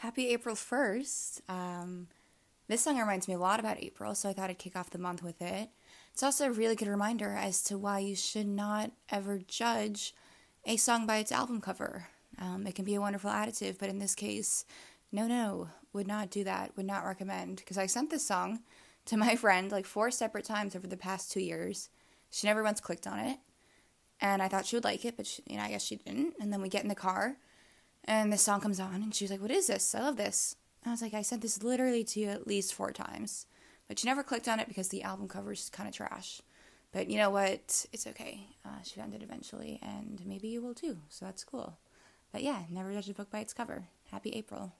Happy April 1st. Um, this song reminds me a lot about April, so I thought I'd kick off the month with it. It's also a really good reminder as to why you should not ever judge a song by its album cover. Um, it can be a wonderful additive, but in this case, no, no, would not do that, would not recommend. Because I sent this song to my friend like four separate times over the past two years. She never once clicked on it. And I thought she would like it, but she, you know, I guess she didn't. And then we get in the car and this song comes on, and she was like, What is this? I love this. And I was like, I sent this literally to you at least four times. But she never clicked on it because the album cover is kind of trash. But you know what? It's okay. Uh, she found it eventually, and maybe you will too. So that's cool. But yeah, never judge a book by its cover. Happy April.